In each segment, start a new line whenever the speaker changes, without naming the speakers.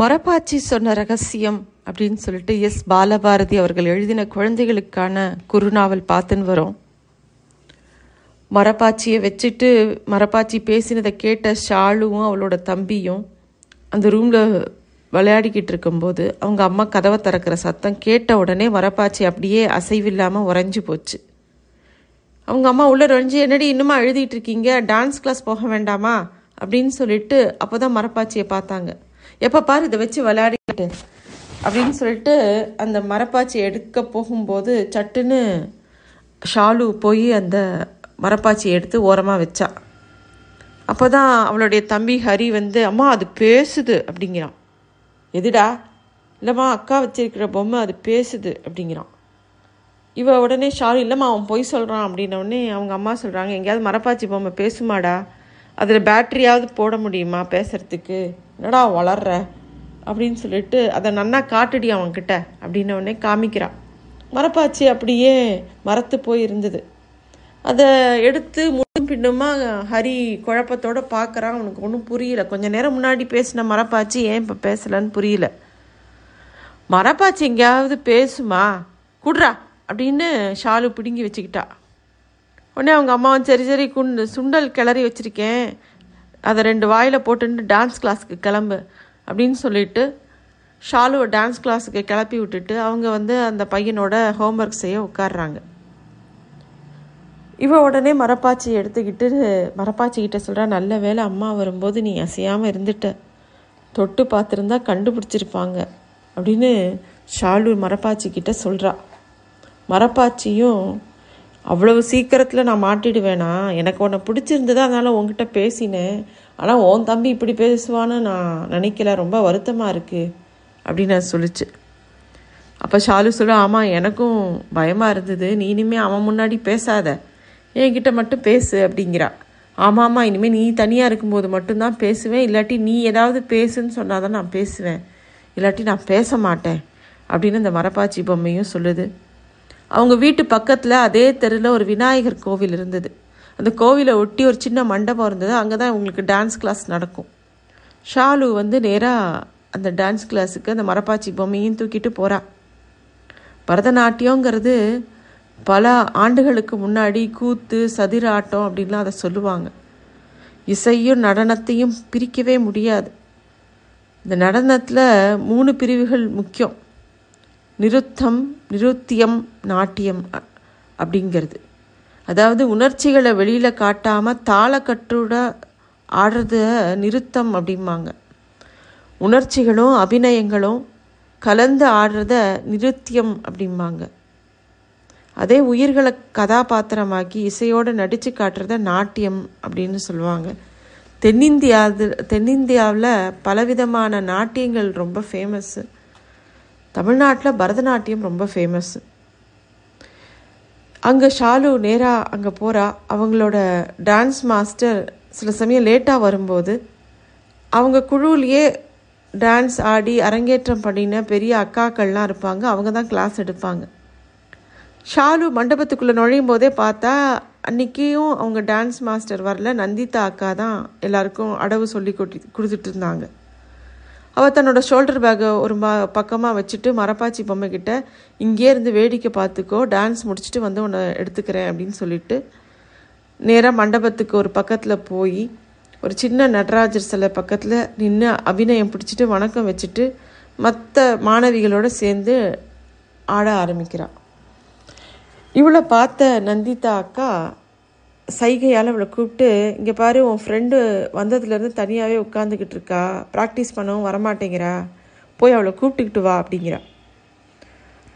மரப்பாச்சி சொன்ன ரகசியம் அப்படின்னு சொல்லிட்டு எஸ் பாலபாரதி அவர்கள் எழுதின குழந்தைகளுக்கான குறுநாவல் பார்த்துன்னு வரோம். மரப்பாச்சியை வச்சுட்டு மரப்பாச்சி பேசினதை கேட்ட ஷாலுவும் அவளோட தம்பியும் அந்த ரூமில் விளையாடிக்கிட்டு இருக்கும்போது அவங்க அம்மா கதவை திறக்கிற சத்தம் கேட்ட உடனே மரப்பாச்சி அப்படியே அசைவில்லாமல் உறைஞ்சி போச்சு. அவங்க அம்மா உள்ளே நுழைஞ்சு என்னடி இன்னுமா எழுதிட்டு இருக்கீங்க? டான்ஸ் கிளாஸ் போக வேண்டாமா? அப்படின்னு சொல்லிட்டு அப்போ தான் மரப்பாச்சியை பார்த்தாங்க. எப்போ பாரு இதை வச்சு விளையாடிக்கிட்டு. அப்படின்னு சொல்லிட்டு அந்த மரப்பாச்சி எடுக்க போகும்போது சட்டுன்னு ஷாலு போய் அந்த மரப்பாச்சி எடுத்து ஓரமாக வச்சா. அப்போ தான் அவளுடைய தம்பி ஹரி வந்து அம்மா அது பேசுது அப்படிங்கிறான். எதுடா? இல்லைம்மா அக்கா வச்சிருக்கிற பொம்மை அது பேசுது அப்படிங்கிறான். இவ உடனே ஷாலு இல்லைம்மா அவன் பொய் சொல்கிறான் அப்படின்னோடனே அவங்க அம்மா சொல்கிறாங்க எங்கேயாவது மரப்பாச்சி பொம்மை பேசுமாடா? அதில் பேட்டரியாவது போட முடியுமா பேசுகிறதுக்கு என்னடா வளர்ற? அப்படின்னு சொல்லிட்டு அதை நன்னா காட்டுடி அவன்கிட்ட அப்படின்ன உடனே காமிக்கிறான் மரப்பாச்சி அப்படியே மரத்து போய் இருந்தது. அதை எடுத்து முன்னும் பின்னுமா ஹரி குழப்பத்தோட பார்க்குறான் அவனுக்கு ஒன்றும் புரியல. கொஞ்ச நேரம் முன்னாடி பேசின மரப்பாச்சி ஏன் இப்போ பேசலன்னு புரியல. மரப்பாச்சி எங்கேயாவது பேசுமா? குடுறா அப்படின்னு ஷாலு பிடுங்கி வச்சுக்கிட்டா. உடனே அவங்க அம்மாவும் சரி சரி குண்டு சுண்டல் கிளறி வச்சுருக்கேன். அதை ரெண்டு வாயில் போட்டுட்டு டான்ஸ் கிளாஸுக்கு கிளம்பு அப்படின்னு சொல்லிட்டு ஷாலுவை டான்ஸ் கிளாஸுக்கு கிளப்பி விட்டுட்டு அவங்க வந்து அந்த பையனோட ஹோம்ஒர்க் செய்ய உட்காடுறாங்க இவ உடனே மரப்பாச்சி எடுத்துக்கிட்டு மரப்பாச்சி கிட்ட சொல்கிறா நல்ல வேளை அம்மா வரும்போது நீ அசையாமல் இருந்துட்ட. தொட்டு பார்த்துருந்தா கண்டுபிடிச்சிருப்பாங்க. அப்படின்னு ஷாலு மரப்பாச்சி கிட்ட சொல்கிறா மரப்பாச்சியும் அவ்வளவு சீக்கிரத்தில் நான் மாட்டிடுவேனா? எனக்கு உன்னை பிடிச்சிருந்தது அதனால் உன்கிட்ட பேசினேன். ஆனால் உன் தம்பி இப்படி பேசுவான்னு நான் நினைக்கல. ரொம்ப வருத்தமாக இருக்குது அப்படின்னு நான் சொல்லிச்சு. அப்போ ஷாலு சொல்ல ஆமாம் எனக்கும் பயமாக இருந்தது. நீ இனிமேல் அவன் முன்னாடி பேசாத. என்கிட்ட மட்டும் பேசு அப்படிங்கிறா. ஆமாம் ஆமாம் இனிமேல் நீ தனியாக இருக்கும்போது மட்டும்தான் பேசுவேன். இல்லாட்டி நீ ஏதாவது பேசுன்னு சொன்னால் தான் நான் பேசுவேன். இல்லாட்டி நான் பேச மாட்டேன் அப்படின்னு இந்த மரப்பாச்சி பொம்மையும் சொல்லுது. அவங்க வீட்டு பக்கத்தில் அதே தெருவில் ஒரு விநாயகர் கோவில் இருந்தது. அந்த கோவிலை ஒட்டி ஒரு சின்ன மண்டபம் இருந்தது. அங்கே தான் உங்களுக்கு டான்ஸ் கிளாஸ் நடக்கும். ஷாலு வந்து நேராக அந்த டான்ஸ் கிளாஸுக்கு அந்த மரப்பாச்சி பொம்மையும் தூக்கிட்டு போகிறா பரதநாட்டியங்கிறது பல ஆண்டுகளுக்கு முன்னாடி கூத்து சதிர ஆட்டம் அப்படின்லாம் அதை சொல்லுவாங்க. இசையும் நடனத்தையும் பிரிக்கவே முடியாது. இந்த நடனத்தில் மூணு பிரிவுகள் முக்கியம். நிருத்தம் நிருத்தியம் நாட்டியம் அப்படிங்கிறது. அதாவது உணர்ச்சிகளை வெளியில் காட்டாமல் தாளக்கட்டுட ஆடுறத நிருத்தம் அப்படிம்பாங்க. உணர்ச்சிகளும் அபிநயங்களும் கலந்து ஆடுறத நிருத்தியம் அப்படிம்பாங்க. அதே உயிர்களை கதாபாத்திரமாக்கி இசையோடு நடித்து காட்டுறத நாட்டியம் அப்படின்னு சொல்லுவாங்க. தென்னிந்தியாது தென்னிந்தியாவில் பலவிதமான நாட்டியங்கள் ரொம்ப ஃபேமஸ்ஸு தமிழ்நாட்டில் பரதநாட்டியம் ரொம்ப ஃபேமஸ்ஸு அங்கே ஷாலு நேராக அங்கே போகிறா அவங்களோட டான்ஸ் மாஸ்டர் சில சமயம் லேட்டாக வரும்போது அவங்க குழுவிலேயே டான்ஸ் ஆடி அரங்கேற்றம் பண்ணின பெரிய அக்காக்கள்லாம் இருப்பாங்க. அவங்க தான் கிளாஸ் எடுப்பாங்க. ஷாலு மண்டபத்துக்குள்ளே நுழையும் போதே பார்த்தா அன்றைக்கியும் அவங்க டான்ஸ் மாஸ்டர் வரல. நந்திதா அக்கா தான் எல்லாருக்கும் அடவு சொல்லி கொட்டி கொடுத்துட்டு இருந்தாங்க. அவள் தன்னோட ஷோல்டர் பேக்கை ஒரு ம பக்கமாக வச்சுட்டு மரப்பாச்சி பொம்மை கிட்ட இங்கே இருந்து வேடிக்கை பார்த்துக்கோ டான்ஸ் முடிச்சுட்டு வந்து உன்னை எடுத்துக்கிறேன் அப்படின்னு சொல்லிட்டு நேராக மண்டபத்துக்கு ஒரு பக்கத்தில் போய் ஒரு சின்ன நடராஜர் சிலை பக்கத்தில் நின்று அபிநயம் பிடிச்சிட்டு வணக்கம் வச்சுட்டு மற்ற மாணவிகளோட சேர்ந்து ஆட ஆரம்பிக்கிறாள் இவளை பார்த்த நந்திதா அக்கா சைகையால் அவளை கூப்பிட்டு இங்கே பாரு உன் ஃப்ரெண்டு வந்ததுலேருந்து தனியாகவே உட்காந்துக்கிட்டு இருக்கா. ப்ராக்டிஸ் பண்ணவும் வரமாட்டேங்கிறா. போய் அவளை கூப்பிட்டுக்கிட்டு வா அப்படிங்கிறா.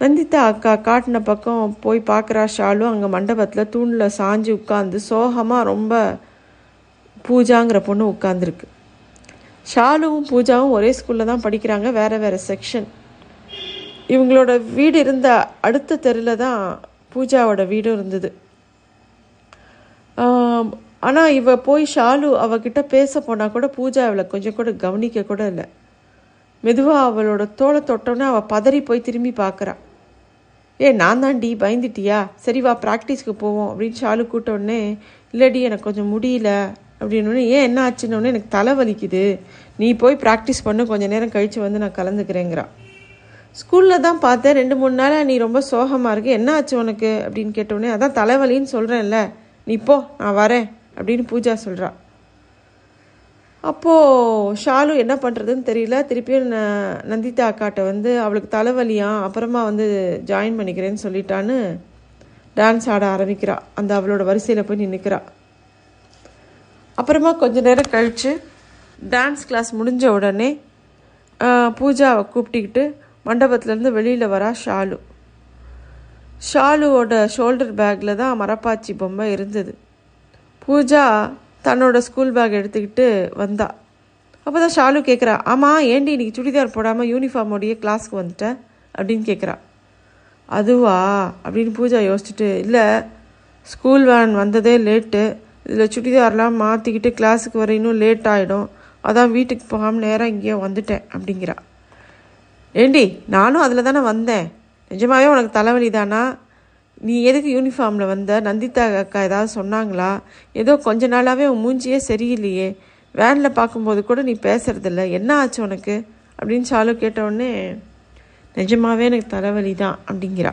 நந்திதா அக்கா காட்டின பக்கம் போய் பார்க்குறா ஷாலு. அங்கே மண்டபத்தில் தூணில் சாஞ்சு உட்காந்து சோகமாக ரொம்ப பூஜாங்கிற பொண்ணு உட்காந்துருக்கு ஷாலுவும் பூஜாவும் ஒரே ஸ்கூலில் தான் படிக்கிறாங்க வேறு வேறு செக்ஷன் இவங்களோட வீடு இருந்த அடுத்த தெருவில் தான் பூஜாவோட வீடும் இருந்தது. ஆனால் இவ போய் ஷாலு அவகிட்ட பேச போனால் கூட பூஜா அவளை கொஞ்சம் கூட கவனிக்க கூட இல்லை. மெதுவாக அவளோட தோலை தொட்டோன்னே அவள் பதறி போய் திரும்பி பார்க்குறா ஏ நான் தான்டி பயந்துட்டியா? சரி வா ப்ராக்டிஸ்க்கு போவோம் அப்படின்னு ஷாலு கூட்ட உடனே இல்லடி எனக்கு கொஞ்சம் முடியல அப்படின்னோடனே ஏன் என்ன ஆச்சுன்னு எனக்கு தலை வலிக்குது. நீ போய் ப்ராக்டிஸ் பண்ணு கொஞ்சம் நேரம் கழித்து வந்து நான் கலந்துக்கிறேங்கிறா. ஸ்கூலில் தான் பார்த்தேன் ரெண்டு மூணு நாளாக நீ ரொம்ப சோகமாக இருக்கு. என்ன ஆச்சு உனக்கு? அப்படின்னு கேட்டோடனே அதான் தலைவலின்னு சொல்கிறேன்ல நீ போ நான் வரேன் அப்படின்னு பூஜா சொல்கிறா அப்போது ஷாலு என்ன பண்ணுறதுன்னு தெரியல. திருப்பியும் ந- நந்திதா அக்காட்ட வந்து அவளுக்கு தலைவலியாம் அப்புறமா வந்து ஜாயின் பண்ணிக்கிறேன்னு சொல்லிட்டான்னு டான்ஸ் ஆட ஆரம்பிக்கிறா. அந்த அவளோட வரிசையில் போய் நின்றுக்கிறா அப்புறமா கொஞ்ச நேரம் கழித்து டான்ஸ் கிளாஸ் முடிஞ்ச உடனே பூஜாவை கூப்பிட்டுக்கிட்டு மண்டபத்துலேருந்து வெளியில் வரா ஷாலு. ஷாலுவோட ஷோல்டர் பேக்கில் தான் மரப்பாச்சி பொம்மை இருந்தது. பூஜா தன்னோட ஸ்கூல் பேக் எடுத்துக்கிட்டு வந்தா. அப்போ தான் ஷாலு கேட்குறா ஆமாம் ஏண்டி இன்னைக்கு சுடிதார் போடாமல் யூனிஃபார்மோடையே கிளாஸ்க்கு வந்துட்டேன் அப்படின்னு கேட்குறா அதுவா? அப்படின்னு பூஜா யோசிச்சுட்டு இல்லை ஸ்கூல் வேன் வந்ததே லேட்டு இதில் சுடிதார்லாம் மாற்றிக்கிட்டு கிளாஸுக்கு வர இன்னும் லேட் ஆகிடும் அதான் வீட்டுக்கு போகாமல் நேராக இங்கேயோ வந்துட்டேன் அப்படிங்கிறா. ஏண்டி நானும் அதில் தானே வந்தேன். நிஜமாகவே உனக்கு தலைவலி தானா? நீ எதுக்கு யூனிஃபார்மில் வந்த? நந்திதா அக்கா ஏதாவது சொன்னாங்களா? ஏதோ கொஞ்ச நாளாகவே உன் மூஞ்சியே சரியில்லையே. வேனில் பார்க்கும்போது கூட நீ பேசுகிறதில்ல என்ன ஆச்சு உனக்கு? அப்படின்னு சாலு கேட்ட உடனே நிஜமாவே எனக்கு தலைவலி தான் அப்படிங்கிறா.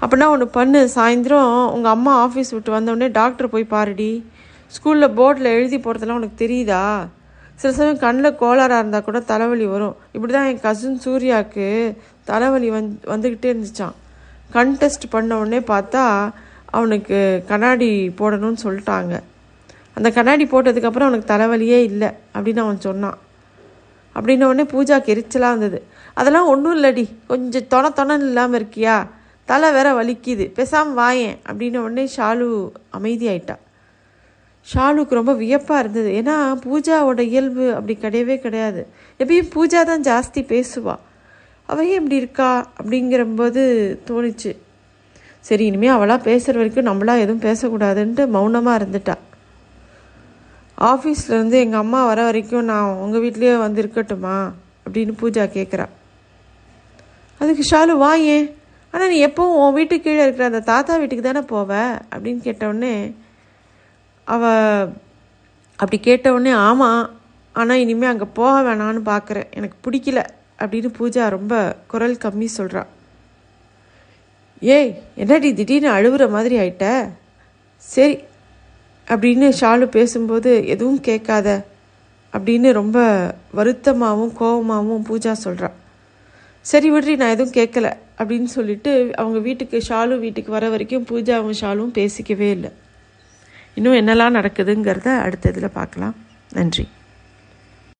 அப்படின்னா ஒன்று பண்ணு. சாயந்தரம் உங்கள் அம்மா ஆஃபீஸ் விட்டு வந்தவுடனே டாக்டர் போய் பாருடி. ஸ்கூலில் போர்டில் எழுதி போகிறதெல்லாம் உனக்கு தெரியுதா? சில சமயம் கண்ணில் கோளாறாக இருந்தால் கூட தலைவலி வரும். இப்படி தான் என் கசின் சூர்யாவுக்கு தலைவலி வந் வந்துக்கிட்டே இருந்துச்சான் கண் டெஸ்ட் பண்ண உடனே பார்த்தா அவனுக்கு கண்ணாடி போடணும்னு சொல்லிட்டாங்க. அந்த கண்ணாடி போட்டதுக்கப்புறம் அவனுக்கு தலைவலியே இல்லை அப்படின்னு அவன் சொன்னான். அப்படின்ன உடனே பூஜாக்கு எரிச்சலாக இருந்தது. அதெல்லாம் ஒன்றும் இல்லடி கொஞ்சம் தொண தொணன்னு இல்லாமல் இருக்கியா? தலை வேற வலிக்குது பேசாமல் வாயேன் அப்படின்ன உடனே ஷாலு அமைதியாயிட்டா. ஷாலுக்கு ரொம்ப வியப்பாக இருந்தது. ஏன்னா பூஜாவோட இயல்பு அப்படி கிடையவே கிடையாது. எப்பயும் பூஜா தான் ஜாஸ்தி பேசுவாள் அவ ஏன் இப்படி இருக்கா அப்படிங்கிறம்போது தோணுச்சு. சரி இனிமேல் அவளாக பேசுகிற வரைக்கும் நம்மளாக எதுவும் பேசக்கூடாதுன்ட்டு மௌனமாக இருந்துட்டா. ஆஃபீஸ்லேருந்து எங்கள் அம்மா வர வரைக்கும் நான் உங்கள் வீட்லேயே வந்து இருக்கட்டுமா அப்படின்னு பூஜா கேட்குறா அதுக்கு ஷாலு வா ஏன்? ஆனால் நீ எப்பவும் உன் வீட்டுக்கு கீழே இருக்கிற அந்த தாத்தா வீட்டுக்கு தானே போவ? அப்படின்னு கேட்டவுடனே அவ அப்படி கேட்டவுடனே ஆமாம் ஆனால் இனிமேல் அங்கே போக வேணான்னு பார்க்குறேன் எனக்கு பிடிக்கல. அப்படின்னு பூஜா ரொம்ப குரல் கம்மி சொல்கிறா ஏய் என்னடி திடீர்னு அழுவுற மாதிரி ஆயிட்ட? சரி அப்படின்னு ஷாலு பேசும்போது எதுவும் கேட்காத அப்படின்னு ரொம்ப வருத்தமாகவும் கோபமாகவும் பூஜா சொல்கிறா சரி விட்ரி நான் எதுவும் கேட்கல அப்படின்னு சொல்லிட்டு அவங்க வீட்டுக்கு ஷாலு வீட்டுக்கு வர வரைக்கும் பூஜாவும் ஷாலும் பேசிக்கவே இல்லை. இன்னும் என்னெல்லாம் நடக்குதுங்கிறத அடுத்த இதில் பார்க்கலாம். நன்றி.